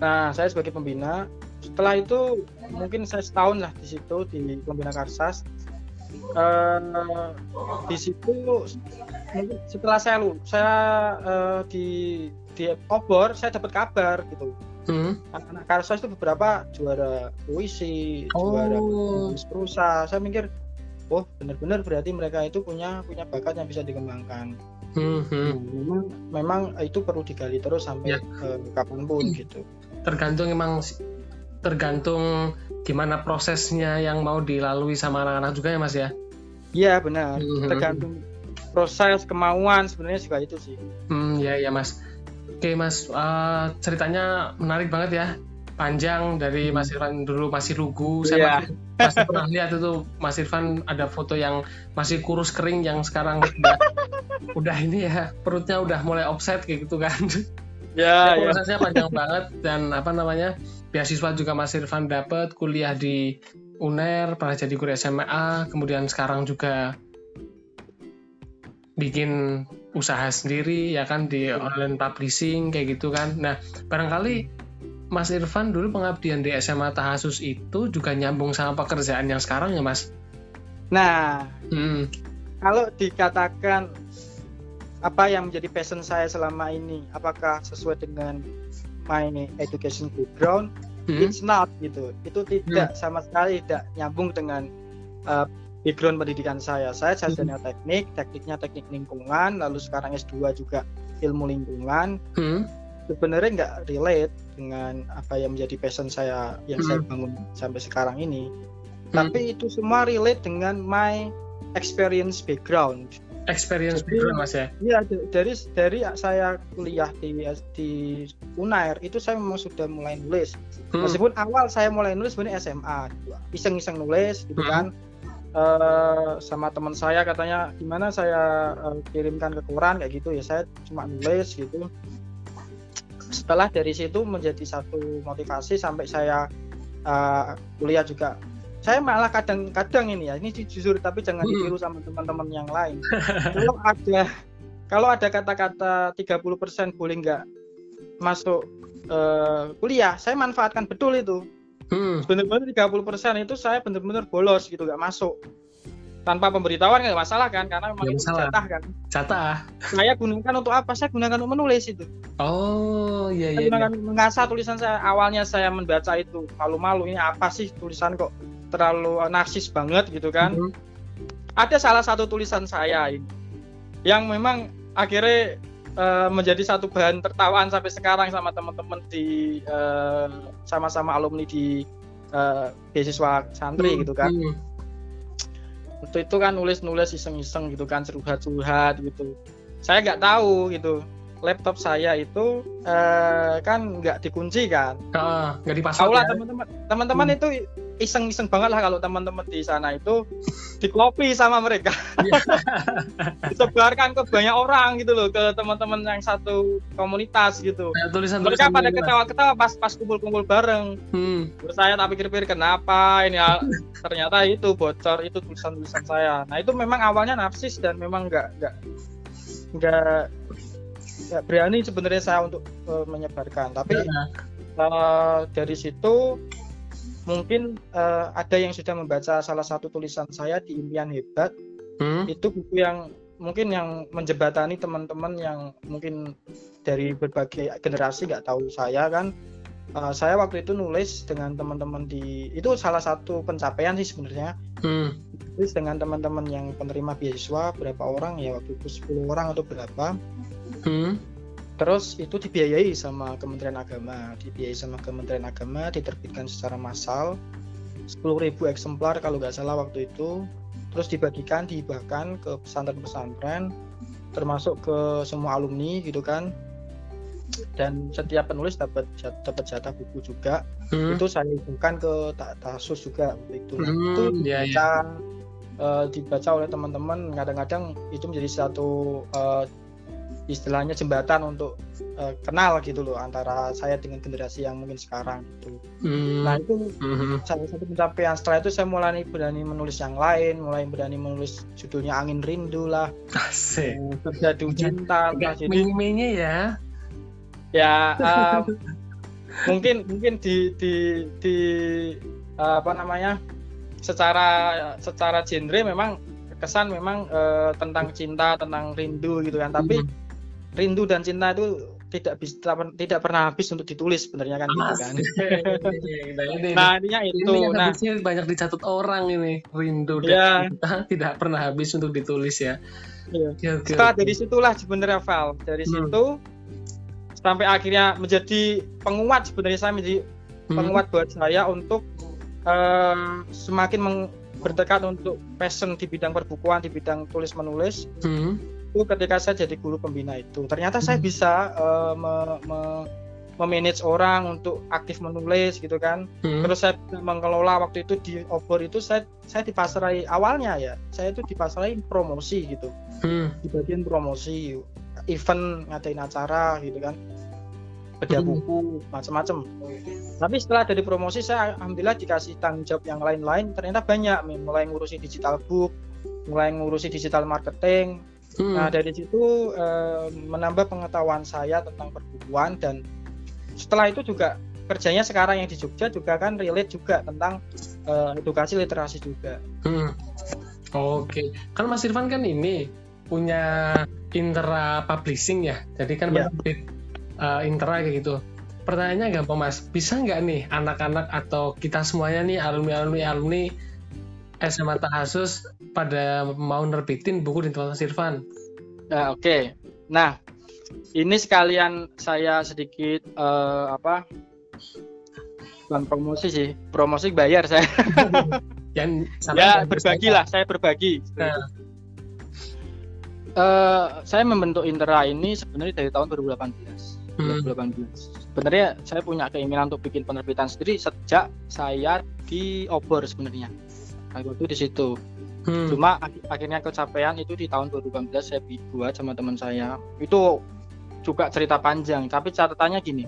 Nah saya sebagai pembina. Setelah itu mungkin saya setahun lah di situ di pembina karsas. Uh, di situ setelah saya lu saya uh, di di obor saya dapat kabar gitu. Hmm. Anak-anak karsas itu beberapa juara puisi, oh. juara perusahaan. Saya mikir oh benar-benar berarti mereka itu punya punya bakat yang bisa dikembangkan hmm, hmm. Nah, memang memang itu perlu digali terus sampai ya. uh, kapan pun gitu tergantung emang tergantung gimana prosesnya yang mau dilalui sama anak-anak juga ya mas ya? Iya benar. Hmm, hmm. tergantung proses kemauan sebenarnya juga itu sih. Hmm ya ya mas. Oke mas uh, ceritanya menarik banget ya. Panjang dari Mas Irfan dulu masih lugu saya yeah. masih, masih pernah lihat itu Mas Irfan ada foto yang masih kurus kering yang sekarang udah udah ini ya perutnya udah mulai offset kayak gitu kan. Ya, ya. prosesnya yeah. panjang banget dan apa namanya beasiswa juga Mas Irfan dapat kuliah di UNER pernah jadi guru SMA kemudian sekarang juga bikin usaha sendiri ya kan di online publishing kayak gitu kan nah barangkali Mas Irfan dulu pengabdian di SMA Tahasus itu juga nyambung sama pekerjaan yang sekarang ya Mas? Nah, hmm. kalau dikatakan apa yang menjadi passion saya selama ini, apakah sesuai dengan my education background? Hmm. It's not gitu. Itu tidak hmm. sama sekali tidak nyambung dengan uh, background pendidikan saya. Saya sarjana hmm. teknik, tekniknya teknik lingkungan, lalu sekarang S2 juga ilmu lingkungan. Hmm sebenarnya nggak relate dengan apa yang menjadi passion saya yang hmm. saya bangun sampai sekarang ini. Hmm. Tapi itu semua relate dengan my experience background. Experience background mas ya? Iya dari dari saya kuliah di di Unair itu saya memang sudah mulai nulis. Hmm. Meskipun awal saya mulai nulis sebenarnya SMA, iseng-iseng nulis gitu hmm. kan. Uh, sama teman saya katanya gimana saya uh, kirimkan ke koran kayak gitu ya saya cuma nulis gitu setelah dari situ menjadi satu motivasi sampai saya uh, kuliah juga saya malah kadang-kadang ini ya ini jujur tapi jangan hmm. ditiru sama teman-teman yang lain. Kalau ada kalau ada kata-kata 30% boleh nggak masuk uh, kuliah saya manfaatkan betul itu. Hmm. benar-benar 30% itu saya benar-benar bolos gitu nggak masuk. Tanpa pemberitahuan nggak masalah kan karena memang itu jatah kan. Jatah. Saya gunakan untuk apa? Saya gunakan untuk menulis itu. Oh iya iya, saya gunakan iya. mengasah tulisan saya awalnya saya membaca itu malu-malu ini apa sih tulisan kok terlalu narsis banget gitu kan mm -hmm. ada salah satu tulisan saya ini yang memang akhirnya uh, menjadi satu bahan tertawaan sampai sekarang sama teman-teman di uh, sama-sama alumni di uh, beasiswa santri mm -hmm. gitu kan mm -hmm waktu itu kan nulis-nulis iseng-iseng gitu kan curhat-curhat gitu saya nggak tahu gitu laptop saya itu uh, kan nggak dikunci kan nggak dipasang ya? teman-teman teman-teman hmm. itu iseng-iseng banget lah kalau teman-teman di sana itu dikopi sama mereka iya. disebarkan ke banyak orang gitu loh ke teman-teman yang satu komunitas gitu ya, tulisan, mereka pada ketawa-ketawa pas pas kumpul-kumpul bareng hmm. Terus saya tak pikir-pikir kenapa ini ya, ternyata itu bocor itu tulisan-tulisan saya nah itu memang awalnya narsis dan memang nggak nggak nggak nggak berani sebenarnya saya untuk uh, menyebarkan tapi ya. uh, dari situ mungkin uh, ada yang sudah membaca salah satu tulisan saya di impian hebat hmm? itu buku yang mungkin yang menjebatani teman-teman yang mungkin dari berbagai generasi nggak tahu saya kan uh, saya waktu itu nulis dengan teman-teman di itu salah satu pencapaian sih sebenarnya hmm. nulis dengan teman-teman yang penerima beasiswa berapa orang ya waktu itu 10 orang atau berapa hmm. Terus itu dibiayai sama Kementerian Agama, dibiayai sama Kementerian Agama, diterbitkan secara massal. 10.000 eksemplar kalau nggak salah waktu itu. Terus dibagikan, dihibahkan ke pesantren-pesantren, termasuk ke semua alumni gitu kan. dan setiap penulis dapat dapat jatah buku juga. Hmm. itu saya bukan ke ta- tasus juga itu. Nah, Hmm, itu iya, dibaca eh, dibaca oleh teman-teman. Kadang-kadang itu menjadi satu eh, istilahnya jembatan untuk eh, kenal gitu loh antara saya dengan generasi yang mungkin sekarang gitu Hmm. nah itu Hmm. salah satu pencapaian setelah itu saya mulai berani menulis yang lain mulai berani menulis judulnya angin rindu lah Asik. terjadi cinta Agak jadi mini-mininya ya. ya eh, mungkin mungkin di di di eh, apa namanya secara secara genre memang kesan memang eh, tentang cinta tentang rindu gitu kan tapi Hmm. Rindu dan cinta itu tidak bisa tidak pernah habis untuk ditulis sebenarnya kan gitu kan Asik. Nah, ini, intinya ini itu yang nah banyak dicatat orang ini rindu dan Ya. cinta tidak pernah habis untuk ditulis ya. Iya. Oke, setelah oke. dari situlah sebenarnya Val dari Hmm. situ sampai akhirnya menjadi penguat sebenarnya saya menjadi Hmm. penguat buat saya untuk eh, semakin meng- bertekad untuk passion di bidang perbukuan di bidang tulis menulis Hmm. Itu ketika saya jadi guru pembina itu ternyata saya Hmm. bisa eh, me- me- memanage orang untuk aktif menulis gitu kan Hmm. terus saya mengelola waktu itu di obor itu saya saya dipasarai awalnya ya saya itu dipasarai promosi gitu Hmm. di bagian promosi event ngadain acara gitu kan bedah Hmm. buku macam-macam tapi setelah dari promosi saya alhamdulillah dikasih tanggung jawab yang lain-lain ternyata banyak mulai ngurusi digital book mulai ngurusi digital marketing Hmm. nah dari situ eh, menambah pengetahuan saya tentang perbukuan dan setelah itu juga kerjanya sekarang yang di Jogja juga kan relate juga tentang eh, edukasi literasi juga Hmm. Oke, kan Mas Irfan kan ini punya Intera Publishing ya, jadi kan Iya. menerbit uh, Intera kayak gitu. Pertanyaannya gampang Mas, bisa nggak nih anak-anak atau kita semuanya nih alumni-alumni alumni SMA Tahasus pada mau nerbitin buku di tempat Mas Irfan? Nah, oke. Nah, ini sekalian saya sedikit eh, apa? Bukan promosi sih, promosi bayar saya. Yang ya berbagi lah, saya berbagi. Nah. Eh, saya membentuk Intera ini sebenarnya dari tahun 2018. Hmm. 2018. Sebenarnya saya punya keinginan untuk bikin penerbitan sendiri sejak saya di Obor sebenarnya. Nah, Waktu di situ. Hmm. Cuma ak- akhirnya kecapean itu di tahun 2018 saya buat sama teman saya. Itu juga cerita panjang, tapi catatannya gini.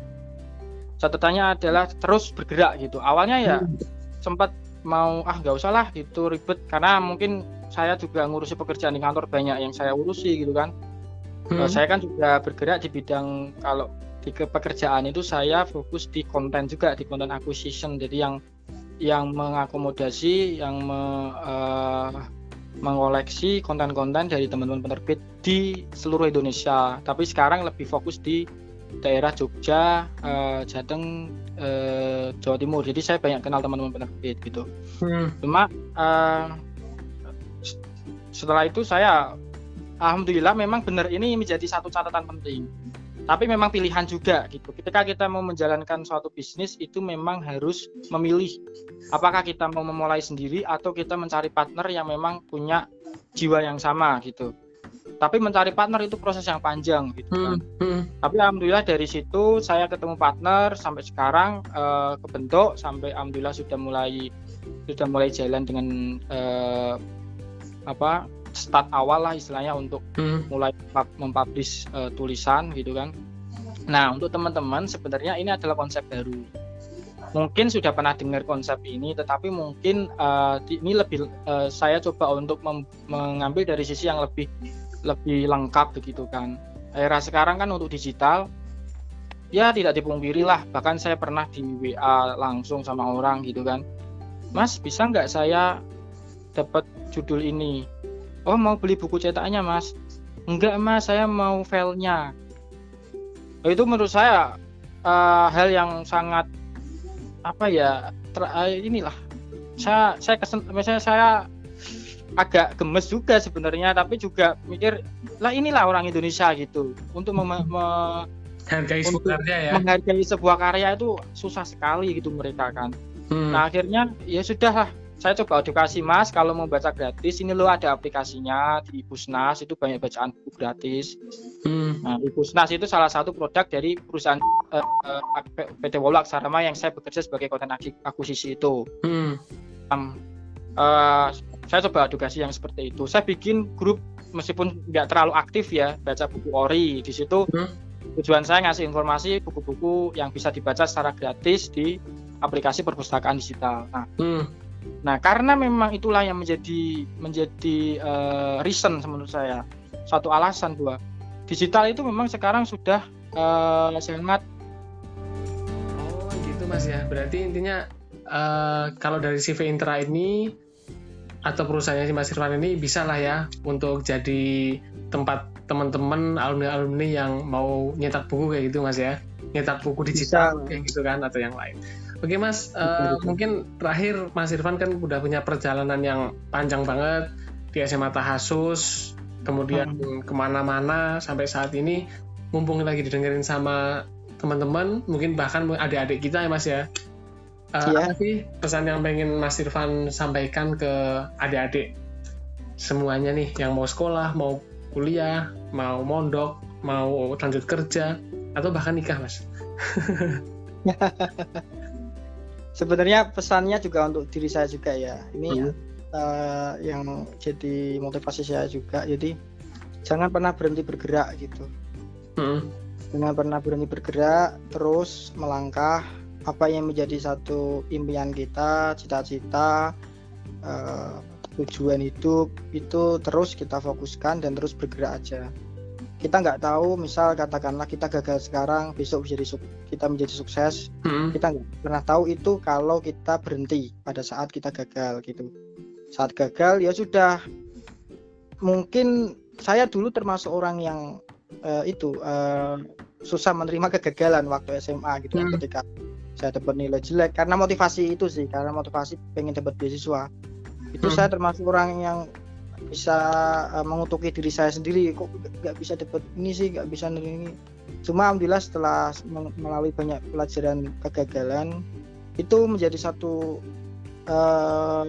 Catatannya adalah terus bergerak gitu. Awalnya ya Hmm. sempat mau ah nggak usah lah itu ribet karena mungkin saya juga ngurusi pekerjaan di kantor banyak yang saya urusi gitu kan. Hmm. Eh, saya kan juga bergerak di bidang kalau di ke- pekerjaan itu saya fokus di konten juga di konten acquisition jadi yang yang mengakomodasi yang me- eh, mengoleksi konten-konten dari teman-teman penerbit di seluruh Indonesia. Tapi sekarang lebih fokus di daerah Jogja, eh, Jateng, eh, Jawa Timur. Jadi saya banyak kenal teman-teman penerbit gitu. Hmm. cuma s- setelah itu saya alhamdulillah memang benar ini menjadi satu catatan penting tapi memang pilihan juga gitu ketika kita mau menjalankan suatu bisnis itu memang harus memilih apakah kita mau memulai sendiri atau kita mencari partner yang memang punya jiwa yang sama gitu tapi mencari partner itu proses yang panjang gitu kan Hmm. Hmm. tapi alhamdulillah dari situ saya ketemu partner sampai sekarang eh, kebentuk sampai alhamdulillah sudah mulai sudah mulai jalan dengan eh, apa start awal lah istilahnya untuk Hmm. mulai pub- mempublish eh, tulisan gitu kan. Nah untuk teman-teman sebenarnya ini adalah konsep baru. Mungkin sudah pernah dengar konsep ini, tetapi mungkin di- ini lebih eh, saya coba untuk mengambil dari sisi yang lebih lebih lengkap begitu kan. Era sekarang kan untuk digital ya tidak dipungkiri lah. Bahkan saya pernah di WA langsung sama orang gitu kan. Mas bisa nggak saya dapat judul ini? Oh mau beli buku cetaknya mas? Enggak mas, saya mau filenya. Oh, itu menurut saya eh, hal yang sangat apa ya? ter- eh, inilah saya saya kesen, misalnya saya agak gemes juga sebenarnya, tapi juga mikir lah inilah orang Indonesia gitu untuk mem- me- Hargai Untuk sebenarnya ya. menghargai sebuah karya itu susah sekali gitu mereka kan. Hmm. Nah akhirnya ya sudah lah saya coba edukasi mas. Kalau mau baca gratis ini lo ada aplikasinya di Pusnas itu banyak bacaan buku gratis. Hmm. nah di Pusnas itu salah satu produk dari perusahaan uh, uh, PT Wolo Aksarama yang saya bekerja sebagai konten akuisisi itu. Hmm. um, uh, saya coba edukasi yang seperti itu. Saya bikin grup meskipun nggak terlalu aktif ya baca buku ori. Di situ hmm. tujuan saya ngasih informasi buku-buku yang bisa dibaca secara gratis di aplikasi perpustakaan digital. Nah hmm Nah, karena memang itulah yang menjadi menjadi uh, reason menurut saya satu alasan bahwa digital itu memang sekarang sudah uh, sangat Oh, gitu Mas ya. Berarti intinya uh, kalau dari CV Intra ini atau perusahaannya si Mas Irfan ini bisa lah ya untuk jadi tempat teman-teman alumni-alumni yang mau nyetak buku kayak gitu Mas ya. Nyetak buku digital bisa. kayak gitu kan atau yang lain. Oke Mas, uh, mungkin terakhir Mas Irfan kan udah punya perjalanan yang panjang banget di SMA Tahasus, kemudian hmm. ke mana-mana sampai saat ini, mumpung lagi didengerin sama teman-teman, mungkin bahkan adik-adik kita ya Mas ya. Uh, yeah. Apa sih pesan yang pengen Mas Irfan sampaikan ke adik-adik semuanya nih yang mau sekolah, mau kuliah, mau mondok, mau lanjut kerja, atau bahkan nikah Mas? sebenarnya pesannya juga untuk diri saya juga ya ini hmm. uh, yang jadi motivasi saya juga jadi jangan pernah berhenti bergerak gitu hmm. jangan pernah berhenti bergerak terus melangkah apa yang menjadi satu impian kita cita-cita uh, tujuan hidup itu terus kita fokuskan dan terus bergerak aja kita nggak tahu misal katakanlah kita gagal sekarang besok menjadi kita menjadi sukses hmm. kita nggak pernah tahu itu kalau kita berhenti pada saat kita gagal gitu saat gagal ya sudah mungkin saya dulu termasuk orang yang uh, itu uh, susah menerima kegagalan waktu SMA gitu hmm. ketika saya dapat nilai jelek karena motivasi itu sih karena motivasi pengen dapat beasiswa itu hmm. saya termasuk orang yang bisa uh, mengutuki diri saya sendiri. Kok nggak bisa dapat ini sih nggak bisa ini. Cuma alhamdulillah setelah melalui banyak pelajaran kegagalan itu menjadi satu uh,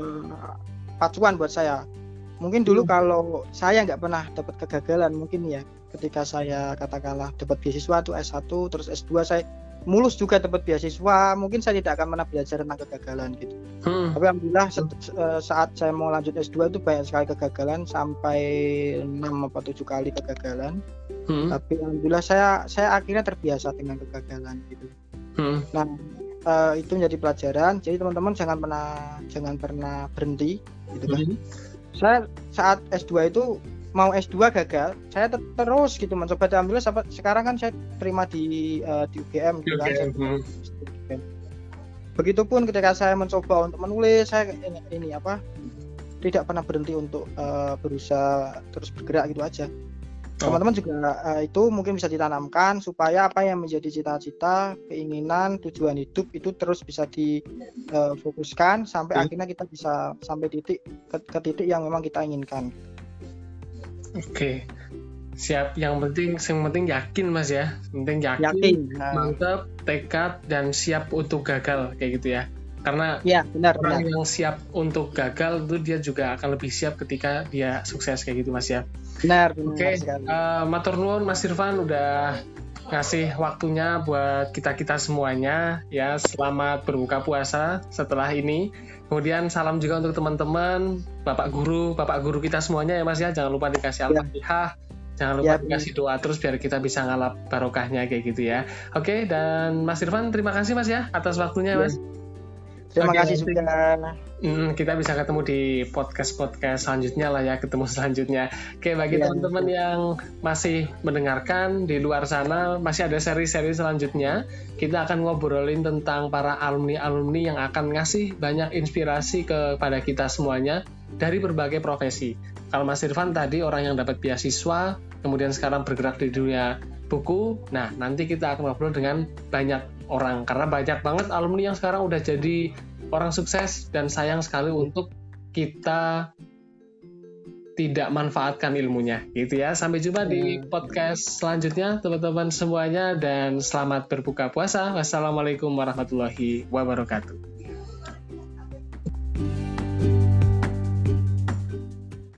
pacuan buat saya. Mungkin dulu hmm. kalau saya nggak pernah dapat kegagalan mungkin ya ketika saya katakanlah dapat beasiswa tuh S1 terus S2 saya mulus juga dapat beasiswa mungkin saya tidak akan pernah belajar tentang kegagalan gitu hmm. tapi alhamdulillah eh, saat saya mau lanjut S2 itu banyak sekali kegagalan sampai 6 atau 7 kali kegagalan hmm. tapi alhamdulillah saya saya akhirnya terbiasa dengan kegagalan gitu hmm. nah uh, itu menjadi pelajaran jadi teman-teman jangan pernah jangan pernah berhenti gitu kan hmm. saya saat S2 itu mau S2 gagal, saya terus gitu mencoba alhamdulillah sampai sekarang kan saya terima di uh, di UGM gitu kan. Hmm. Begitupun ketika saya mencoba untuk menulis, saya ini, ini apa tidak pernah berhenti untuk uh, berusaha terus bergerak gitu aja. Oh. Teman-teman oh. juga uh, itu mungkin bisa ditanamkan supaya apa yang menjadi cita-cita, keinginan, tujuan hidup itu terus bisa difokuskan uh, sampai hmm. akhirnya kita bisa sampai titik ke, ke titik yang memang kita inginkan. Oke. Siap. Yang penting yang penting yakin Mas ya. Penting yakin, yakin. Nah. mantap, tekad dan siap untuk gagal kayak gitu ya. Karena ya, benar, orang benar. yang siap untuk gagal itu dia juga akan lebih siap ketika dia sukses kayak gitu Mas ya. Benar, benar. Oke. Okay. Uh, Matur nuwun Mas Irfan udah ngasih waktunya buat kita-kita semuanya ya. Selamat berbuka puasa setelah ini. Kemudian salam juga untuk teman-teman bapak guru bapak guru kita semuanya ya mas ya. Jangan lupa dikasih ya. al-fatihah jangan lupa ya, dikasih doa terus biar kita bisa ngalap barokahnya kayak gitu ya. Oke dan mas Irfan terima kasih mas ya atas waktunya ya. mas Terima Oke, kasih juga. Hmm, kita bisa ketemu di podcast-podcast selanjutnya lah ya, ketemu selanjutnya. Oke, bagi ya, teman-teman yang masih mendengarkan di luar sana, masih ada seri-seri selanjutnya. Kita akan ngobrolin tentang para alumni-alumni yang akan ngasih banyak inspirasi kepada kita semuanya dari berbagai profesi. Kalau Mas Irfan tadi orang yang dapat beasiswa, kemudian sekarang bergerak di dunia buku. Nah, nanti kita akan ngobrol dengan banyak orang karena banyak banget alumni yang sekarang udah jadi orang sukses dan sayang sekali untuk kita tidak manfaatkan ilmunya gitu ya. Sampai jumpa di hmm. podcast selanjutnya teman-teman semuanya dan selamat berbuka puasa. Wassalamualaikum warahmatullahi wabarakatuh.